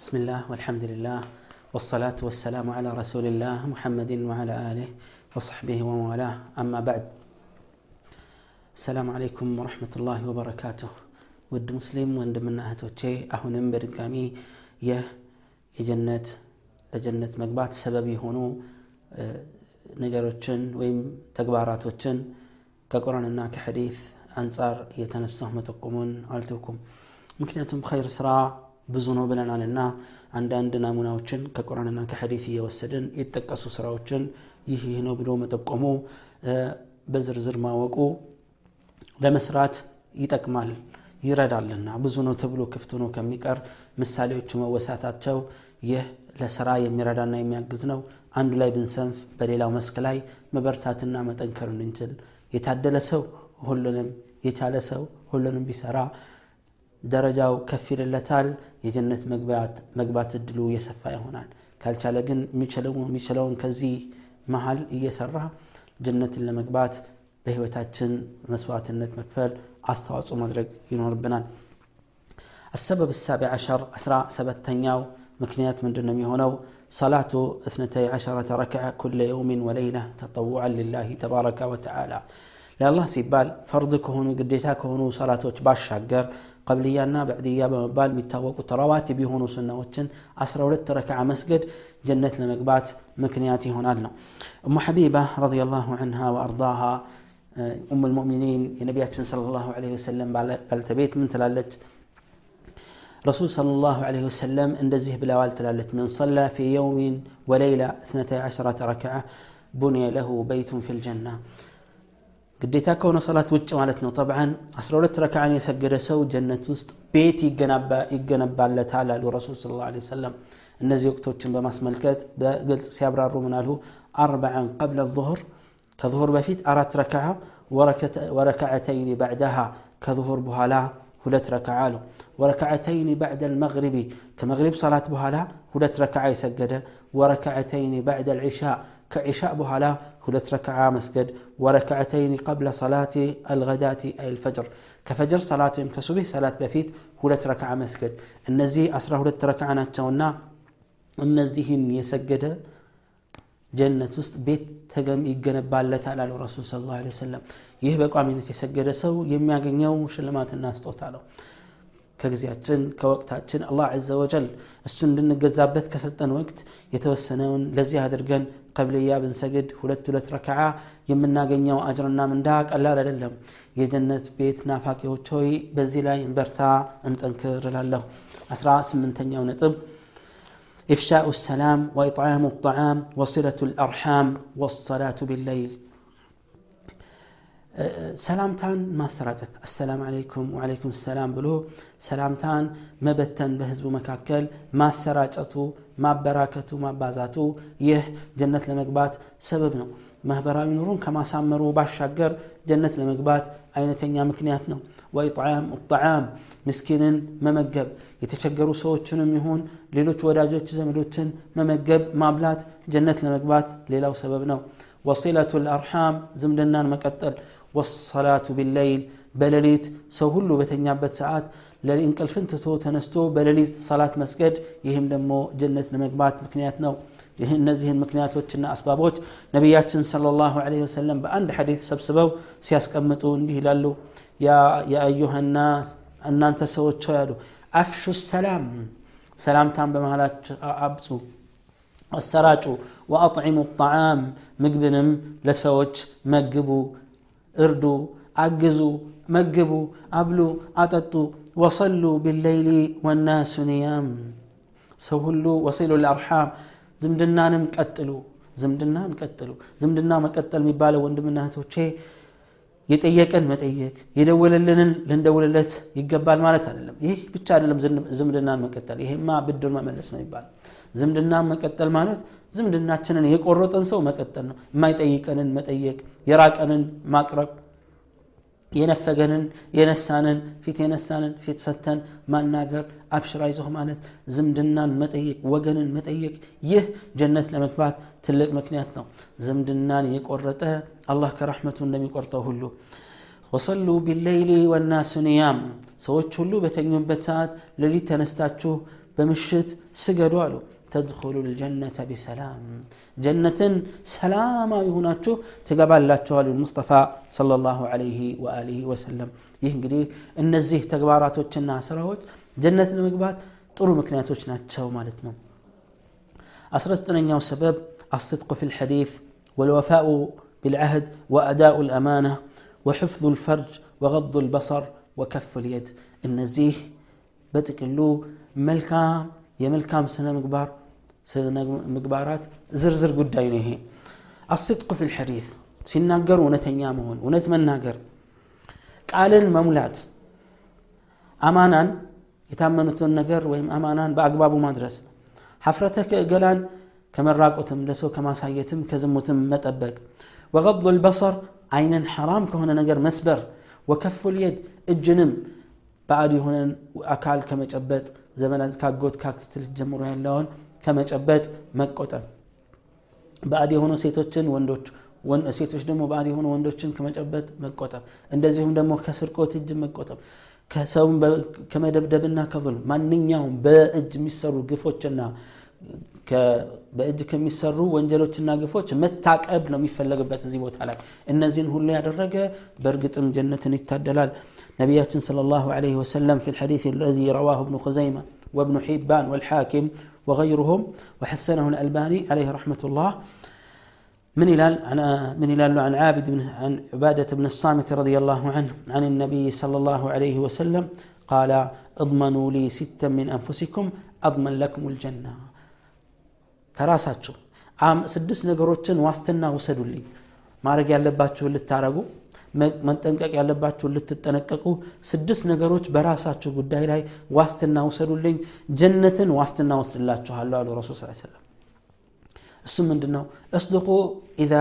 بسم الله والحمد لله والصلاة والسلام على رسول الله محمد وعلى آله وصحبه وموالاه أما بعد السلام عليكم ورحمة الله وبركاته ውድ ሙስሊም ወንድምና እህቶቼ አሁንም በድጋሚ ይህ የጀነት ለጀነት መግባት ሰበብ የሆኑ ነገሮችን ወይም ተግባራቶችን ከቁርአንና ከሐዲት አንጻር እየተነሳሁ መጠቆሙን አልተውኩም ምክንያቱም ኸይር ስራ ብዙ ነው ብለናልና አንዳንድ ናሙናዎችን ከቁርአንና ከሐዲት እየወሰድን የተጠቀሱ ስራዎችን ይህ ይህ ነው ብሎ መጠቆሙ በዝርዝር ማወቁ ለመስራት ይጠቅማል ይረዳልና ብዙ ነው ተብሎ ክፍት ሆኖ ከሚቀር ምሳሌዎቹ መወሳታቸው ይህ ለስራ የሚረዳና የሚያግዝ ነው። አንዱ ላይ ብንሰንፍ በሌላው መስክ ላይ መበርታትና መጠንከር እንድንችል የታደለ ሰው ሁሉንም የቻለ ሰው ሁሉንም ቢሰራ ደረጃው ከፍ ይልለታል የጀነት መግባት እድሉ እየሰፋ ይሆናል ካልቻለ ግን የሚችለውን ከዚህ መሀል እየሰራ ጀነትን ለመግባት በህይወታችን መስዋዕትነት መክፈል አስተዋጽኦ ማድረግ ይኖርብናል السبب السابع عشر أسرع سبتنياو مكنيات من دون يهونو صلاة اثنتي عشرة ركعة كل يوم وليلة تطوعا لله تبارك وتعالى لله سيبال فرضك هونو قديتاك هونو صلاة باش شاقر قبليانا بعديا بمبال ميتاوقو رواتب يهونو سنواتشن أسرع ولت ركعة مسجد جنة لمقبات مكنياتي هنا أم حبيبة رضي الله عنها وأرضاها أم المؤمنين نبياتنا صلى الله عليه وسلم بالتبيت من تلالت رسول صلى الله عليه وسلم اندزه بلاوال تلالت من صلى في يوم وليلة اثنتي عشرة ركعة بني له بيت في الجنة ግዴታ ከሆነ ሰላት ውጭ ማለት ነው ጠብዓን 12 ረክዓን የሰገደ ሰው ጀነት ውስጥ ቤት ይገነባለታል አሉ ረሱል ስ ላ ሰለም እነዚህ ወቅቶችን በማስመልከት በግልጽ ሲያብራሩ ምናልሁ አርበዓን ቀብለ ظሁር ከظሁር በፊት አራት ረክዓ ወረክዓተይን ባዕዳሃ ከظሁር በኋላ ሁለት ረክዓ አሉ ወረክዓተይን ባዕደ ልመግሪቢ ከመግሪብ ሰላት በኋላ ሁለት ረክዓ የሰገደ ወረክዓተይን ባዕደ ልዕሻ ከዒሻ በኋላ ሁለት ረክዓ መስገድ ወረከዐተይን ቀብለ ሰላት አልገዳቲ አይ ልፈጅር ከፈጅር ሰላት ወይም ከሱቢህ ሰላት በፊት ሁለት ረክዓ መስገድ እነዚህ አስራ ሁለት ረክዓ ናቸውና እነዚህን የሰገደ ጀነት ውስጥ ቤት ተገም ይገነባለታል አሉ ረሱል ስለ ላ ሰለም ይህ በቋሚነት የሰገደ ሰው የሚያገኘው ሽልማትና ስጦታ ነው ከጊዜያችን ከወቅታችን አላህ ዘ ወጀል እሱ እንድንገዛበት ከሰጠን ወቅት የተወሰነውን ለዚህ አድርገን ቀብልያ ብንሰግድ ሁለት ሁለት ረክዓ የምናገኘው አጅርና ምንዳ ቀላል አይደለም የጀነት ቤት ናፋቂዎች ሆይ በዚህ ላይ እንበርታ እንጠንክር እላለሁ አስራ ስምንተኛው ነጥብ إفشاء السلام وإطعام الطعام وصلة الأرحام والصلاة بالليل ሰላምታን ማሰራጨት አሰላም አለይኩም ወአለይኩም ሰላም ብሎ ሰላምታን መበተን በህዝቡ መካከል ማሰራጨቱ ማበራከቱ ማባዛቱ ይህ ጀነት ለመግባት ሰበብ ነው። ማህበራዊ ኑሩን ከማሳመሩ ባሻገር ጀነት ለመግባት አይነተኛ ምክንያት ነው። ወኢጣም ጣዓም ምስኪንን መመገብ የተቸገሩ ሰዎችንም ይሁን ሌሎች ወዳጆች ዘመዶችን መመገብ ማብላት ጀነት ለመግባት ሌላው ሰበብ ነው وصلة الأرحام زمدنا مكتل والصلاة بالليل بلليت سهلو بتنيا ساعات للإنكل فنتتو تنستو بلليت صلاة مسجد يهم دمو جنة نمقبات مكنياتنا يهن نزهن مكنيات وچنا أسبابوت نبيات صلى الله عليه وسلم بأن حديث سبسبو سياس كمتون يا, يا أيها الناس أن أنت سوى أفشو السلام سلام تام بمهالات أبسو አሰራጩ ወአጥዒሙ ጣዓም ምግብንም ለሰዎች መግቡ እርዱ አግዙ መግቡ አብሉ አጠጡ ወሰሉ ቢለይሊ ወናሱ ኒያም። ሰው ሁሉ ወሲሉ ልአርሓም ዝምድናንም ቀጥሉ ዝምድናን ቀጥሉ። ዝምድና መቀጠል የሚባለው ወንድምና እህቶቼ የጠየቀን መጠየቅ የደወለልንን ልንደውልለት ይገባል ማለት አይደለም። ይህ ብቻ አይደለም ዝምድናን መቀጠል። ይሄማ ብድር መመለስ ነው ይባላል ዝምድናን መቀጠል ማለት ዝምድናችንን የቆረጠን ሰው መቀጠል ነው። የማይጠይቀንን መጠየቅ የራቀንን ማቅረብ የነፈገንን የነሳንን ፊት የነሳንን ፊት ሰተን ማናገር አብሽራ ይዞህ ማለት ዝምድናን መጠየቅ ወገንን መጠየቅ ይህ ጀነት ለመግባት ትልቅ ምክንያት ነው። ዝምድናን የቆረጠ አላህ ከረሕመቱ እንደሚቆርጠው ሁሉ። ወሰሉ ቢለይሊ ወናሱ ኒያም። ሰዎች ሁሉ በተኙበት ሰዓት ሌሊት ተነስታችሁ በምሽት ስገዱ አሉ ተድኹሉ ልጀነተ ቢሰላም ጀነትን ሰላማዊ ሆናችሁ ትገባላችኋል ሙስጠፋ ሰለላሁ ዐለይሂ ወአሊሂ ወሰለም ይህ እንግዲህ እነዚህ ተግባራቶችና ስራዎች ጀነት ለመግባት ጥሩ ምክንያቶች ናቸው ማለት ነው አስራ ዘጠነኛው ሰበብ አስድቁ ፊ ልሐዲት والوفاء بالعهد وأداء الأمانة وحفظ الفرج وغض البصر وكف اليد النزيه بتقلو ملكام የመልካም ስነ ምግባር سنة مقبارات زر زر قد الصدق في الحديث سنناقر ونتنيا مهون ونتمنى ناقر قال المملات أمانا يتامنة النقر ويم أمانا بأقباب مدرس حفرتك قال كما راق لسو كما سايتم كزمتم متأبك وغض البصر عينا حرام كهنا نقر مسبر وكف اليد الجنم بعد هنا أكال كما تأبت زمن كاكوت كاكتل جمهوريا اللون ከመጨበጥ መቆጠብ ባዕድ የሆኑ ሴቶችን ወንዶች ሴቶች ደግሞ ባዕድ የሆኑ ወንዶችን ከመጨበጥ መቆጠብ እንደዚሁም ደግሞ ከስርቆት እጅ መቆጠብ ከሰውን ከመደብደብና ከظልም ማንኛውም በእጅ የሚሰሩ ግፎችና በእጅ ከሚሰሩ ወንጀሎችና ግፎች መታቀብ ነው የሚፈለግበት እዚህ ቦታ ላይ እነዚህን ሁሉ ያደረገ በእርግጥም ጀነትን ይታደላል ነቢያችን صلى الله عليه وسلم في الحديث الذي رواه ابن خزيمة وابن حبان والحاكم وغيرهم وحسنه الألباني عليه رحمة الله من إلال عن من إلال عن عابد بن عن عبادة بن الصامت رضي الله عنه عن النبي صلى الله عليه وسلم قال اضمنوا لي ستا من أنفسكم أضمن لكم الجنة ከራሳችሁ ስድስት ነገሮችን ዋስትና ውሰዱልኝ ማድረግ ያለባችሁን ልታረጉ መጠንቀቅ ያለባችሁን ልትጠነቀቁ ስድስት ነገሮች በራሳችሁ ጉዳይ ላይ ዋስትና ውሰዱልኝ። ጀነትን ዋስትና ወስድላችኋለሁ አሉ ረሱል ስ ሰለም እሱም ምንድን ነው እስድቁ ኢዛ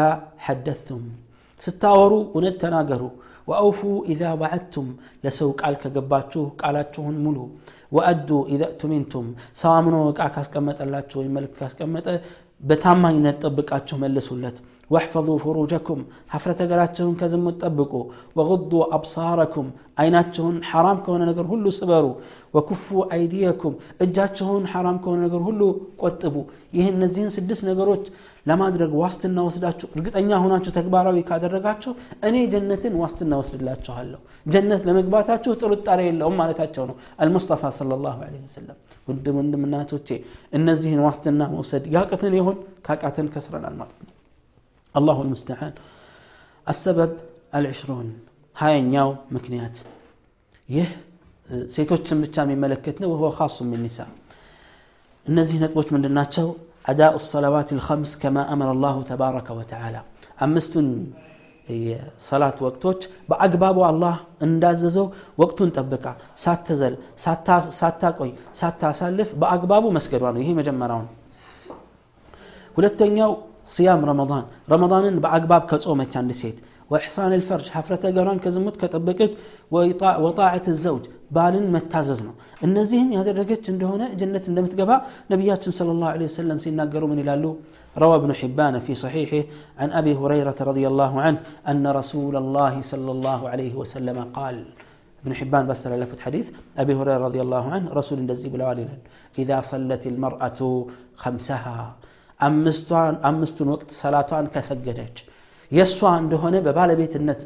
ሐደትቱም። ስታወሩ እውነት ተናገሩ። ወአውፉ ኢዛ ዋዕድቱም ለሰው ቃል ከገባችሁ ቃላችሁን ሙሉ። ወአዱ ኢዛ እቱሚንቱም። ሰው አምኖ እቃ ካስቀመጠላችሁ ወይም መልክት ካስቀመጠ በታማኝነት ጠብቃችሁ መልሱለት واحفظوا فروجكم حفرة قراتهم كزم تطبقوا وغضوا أبصاركم عيناتهم حرام كون نقر هلو سبروا وكفوا أيديكم እጃችሁን حرام كون نقر هلو ቆጥቡ ይህን እነዚህን ስድስት ነገሮች ለማድረግ ዋስትና ወስዳችሁ እርግጠኛ ሆናችሁ ተግባራዊ ካደረጋችሁ እኔ ጀነትን ዋስትና ወስድላችኋለሁ ጀነት ለመግባታችሁ ጥርጣሬ የለውም ማለታቸው ነው አልሙስጠፋ صلى الله عليه وسلم ወንድም ወንድምናቶቼ እነዚህን ዋስትና መውሰድ ያቅትን ይሆን ካቃተን ከስረናል ማለት ነው الله المستعان السبب العشرون هاي نياو مكنيات يه ሴቶችን ብቻ የሚመለከት ነው وهو خاص من النساء እነዚህ ነጥቦች ምንድናቸው أداء الصلوات الخمس كما أمر الله تبارك وتعالى أمستن የሰላት ወቅቶች በአግባቡ አላህ እንዳዘዘው ወቅቱን ጠብቃ ሳትዘል ሳታቆይ ሳታሳልፍ በአግባቡ መስገዷ ነው ይሄ መጀመሪያው ነው ሁለተኛው صيام رمضان. رمضان بأقباب كصومة عند سيت وإحسان الفرج حفرة قران كزمت كطبقت وطاعة الزوج. بالن متاززنا النزيهن هذا الرقت عنده هنا جنة لم تقبع نبيات صلى الله عليه وسلم سيناقروا من إلالو روى ابن حبان في صحيحه عن أبي هريرة رضي الله عنه أن رسول الله صلى الله عليه وسلم قال ابن حبان بس لفت حديث أبي هريرة رضي الله عنه رسول الدزي بالوالد إذا صلت المرأة خمسها አምስቱን ወቅት ሰላቷን ከሰገደች የእሷ እንደሆነ በባለቤትነት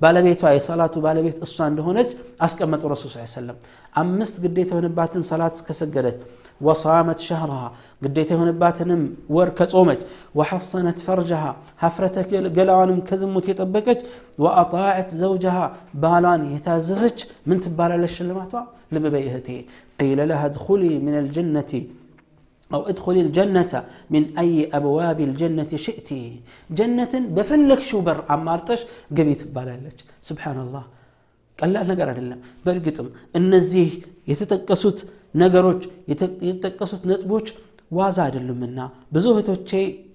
ባለቤቷ የሰላቱ ባለቤት እሷ እንደሆነች አስቀመጡ ረሱል ስ ሰለም አምስት ግዴታ የሆነባትን ሰላት ከሰገደች ወሳመት ሸህርሃ ግዴታ የሆነባትንም ወር ከጾመች ወሐሰነት ፈርጀሃ ሀፍረተ ገላዋንም ከዝሙት የጠበቀች ወአጣዕት ዘውጀሃ ባሏን የታዘዘች ምን ትባላለች ሽልማቷ ልብ በይ እህቴ ቂለ ለሃ ድኹሊ ምን ልጀነቲ أو ادخل الجنة አው እድኹል ልጀነተ ሚን አይ አብዋብ ልጀነት ሽእቲ። ጀነትን በፈለግሽው በር አማርጠሽ ግቢ ትባላለች። ስብሓናላህ ቀላል ነገር አይደለም። በእርግጥም እነዚህ የተጠቀሱት ነገሮች የተጠቀሱት ነጥቦች ዋዛ አይደሉምና ብዙ እህቶቼ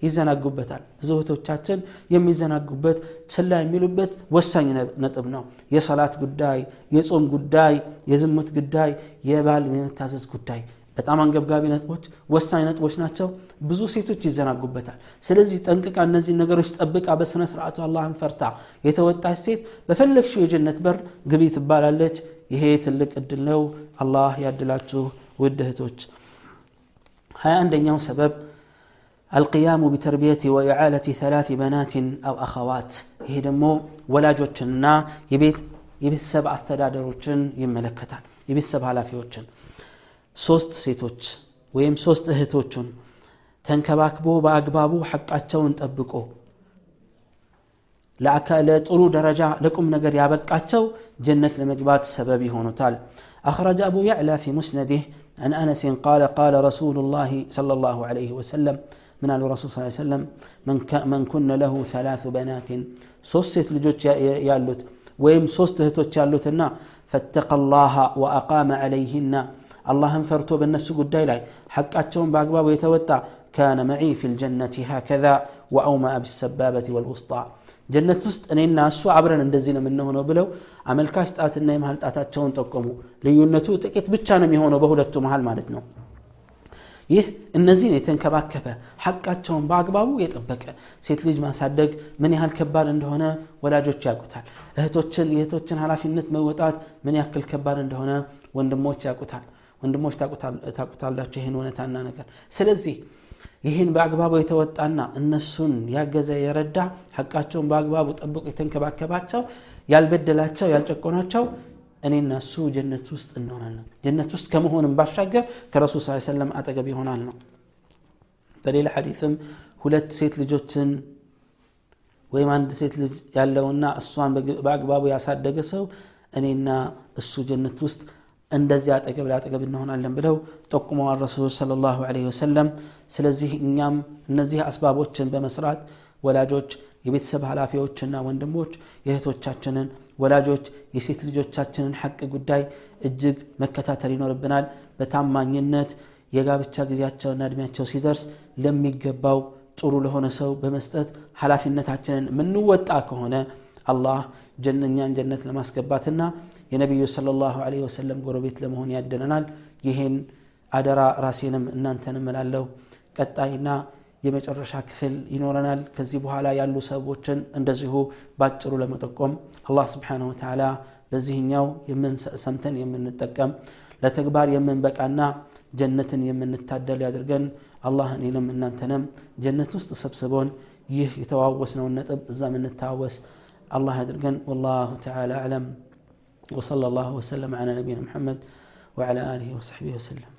ይዘናጉበታል። ብዙ እህቶቻችን የሚዘናጉበት ችላ የሚሉበት ወሳኝ ነጥብ ነው። የሰላት ጉዳይ የጾም ጉዳይ የዝሙት ጉዳይ የባል የመታዘዝ ጉዳይ በጣም አንገብጋቢ ነጥቦች ወሳኝ ነጥቦች ናቸው። ብዙ ሴቶች ይዘናጉበታል። ስለዚህ ጠንቅቃ እነዚህ ነገሮች ጠብቃ በስነ ስርዓቱ አላህን ፈርታ የተወጣች ሴት በፈለግሽው የጀነት በር ግቢ ትባላለች። ይሄ ትልቅ እድል ነው። አላህ ያድላችሁ ውድ እህቶች። ሀያ አንደኛው ሰበብ አልቅያሙ ቢተርቢየት ወኢዓለት ተላት በናትን አው አኸዋት ይሄ ደግሞ ወላጆችንና የቤተሰብ አስተዳደሮችን ይመለከታል የቤተሰብ ኃላፊዎችን። ሶስት ሴቶች ወይም ሶስት እህቶቹን ተንከባክቦ በአግባቡ ሐቃቸውን ጠብቆ ለጥሩ ደረጃ ለቁም ነገር ያበቃቸው ጀነት ለመግባት ሰበብ ይሆኑታል أخرج أبو يعلى في مسنده عن أنس قال قال رسول الله صلى الله عليه وسلم من على الرسول صلى الله عليه وسلم من, من كن له ثلاث بنات سوست لجوت يالوت ويم سوست هتوت يالوتنا فاتقى الله وأقام عليهن አላህን ፈርቶ በእነሱ ጉዳይ ላይ ሐቃቸውን በአግባቡ የተወጣ ካነ መዒ ፊ ልጀነት ሃከዛ ወአውማአ ብሰባበት ወልውስጣ ጀነት ውስጥ እኔና እሱ አብረን እንደዚህ ነው የምንሆነው ብለው አመልካች ጣትና የመሀል ጣታቸውን ጠቆሙ ልዩነቱ ጥቂት ብቻ ነው የሚሆነው በሁለቱ መሀል ማለት ነው ይህ እነዚህን የተንከባከበ ሐቃቸውን በአግባቡ የጠበቀ ሴት ልጅ ማሳደግ ምን ያህል ከባድ እንደሆነ ወላጆች ያውቁታል እህቶችን የእህቶችን ኃላፊነት መወጣት ምን ያክል ከባድ እንደሆነ ወንድሞች ያውቁታል ወንድሞች ታቁታላቸው ይህን እውነታና ነገር። ስለዚህ ይህን በአግባቡ የተወጣና እነሱን ያገዘ የረዳ ሐቃቸውን በአግባቡ ጠብቆ የተንከባከባቸው ያልበደላቸው ያልጨቆናቸው እኔና እሱ ጀነት ውስጥ እንሆናለን። ጀነት ውስጥ ከመሆንም ባሻገር ከረሱል ስ ሰለም አጠገብ ይሆናል ነው። በሌላ ሐዲትም ሁለት ሴት ልጆችን ወይም አንድ ሴት ልጅ ያለውና እሷን በአግባቡ ያሳደገ ሰው እኔና እሱ ጀነት ውስጥ እንደዚህ አጠገብ ለአጠገብ እንሆናለን ብለው ጠቁመዋል ረሱል ስለ ላሁ ወሰለም። ስለዚህ እኛም እነዚህ አስባቦችን በመስራት ወላጆች የቤተሰብ ኃላፊዎችና ወንድሞች የእህቶቻችንን ወላጆች የሴት ልጆቻችንን ሐቅ ጉዳይ እጅግ መከታተል ይኖርብናል። በታማኝነት የጋብቻ ጊዜያቸውና እድሜያቸው ሲደርስ ለሚገባው ጥሩ ለሆነ ሰው በመስጠት ኃላፊነታችንን የምንወጣ ከሆነ አላህ ጀነኛን ጀነት ለማስገባትና የነቢዩ صለ ላሁ ወሰለም ጎረቤት ለመሆን ያደነናል። ይህን አደራ ራሴንም እናንተንም እላለሁ። ቀጣይና የመጨረሻ ክፍል ይኖረናል። ከዚህ በኋላ ያሉ ሰዎችን እንደዚሁ ባጭሩ ለመጠቆም አላህ ስብሓንሁ ወተላ በዚህኛው ሰምተን የምንጠቀም ለተግባር የምንበቃና ጀነትን የምንታደል ያድርገን። አላህ እኔንም እናንተንም ጀነት ውስጥ ሰብስቦን ይህ የተዋወስነውን ነጥብ እዛ የምንታወስ الله يدرقن والله تعالى أعلم. وصلى الله وسلم على نبينا محمد وعلى آله وصحبه وسلم.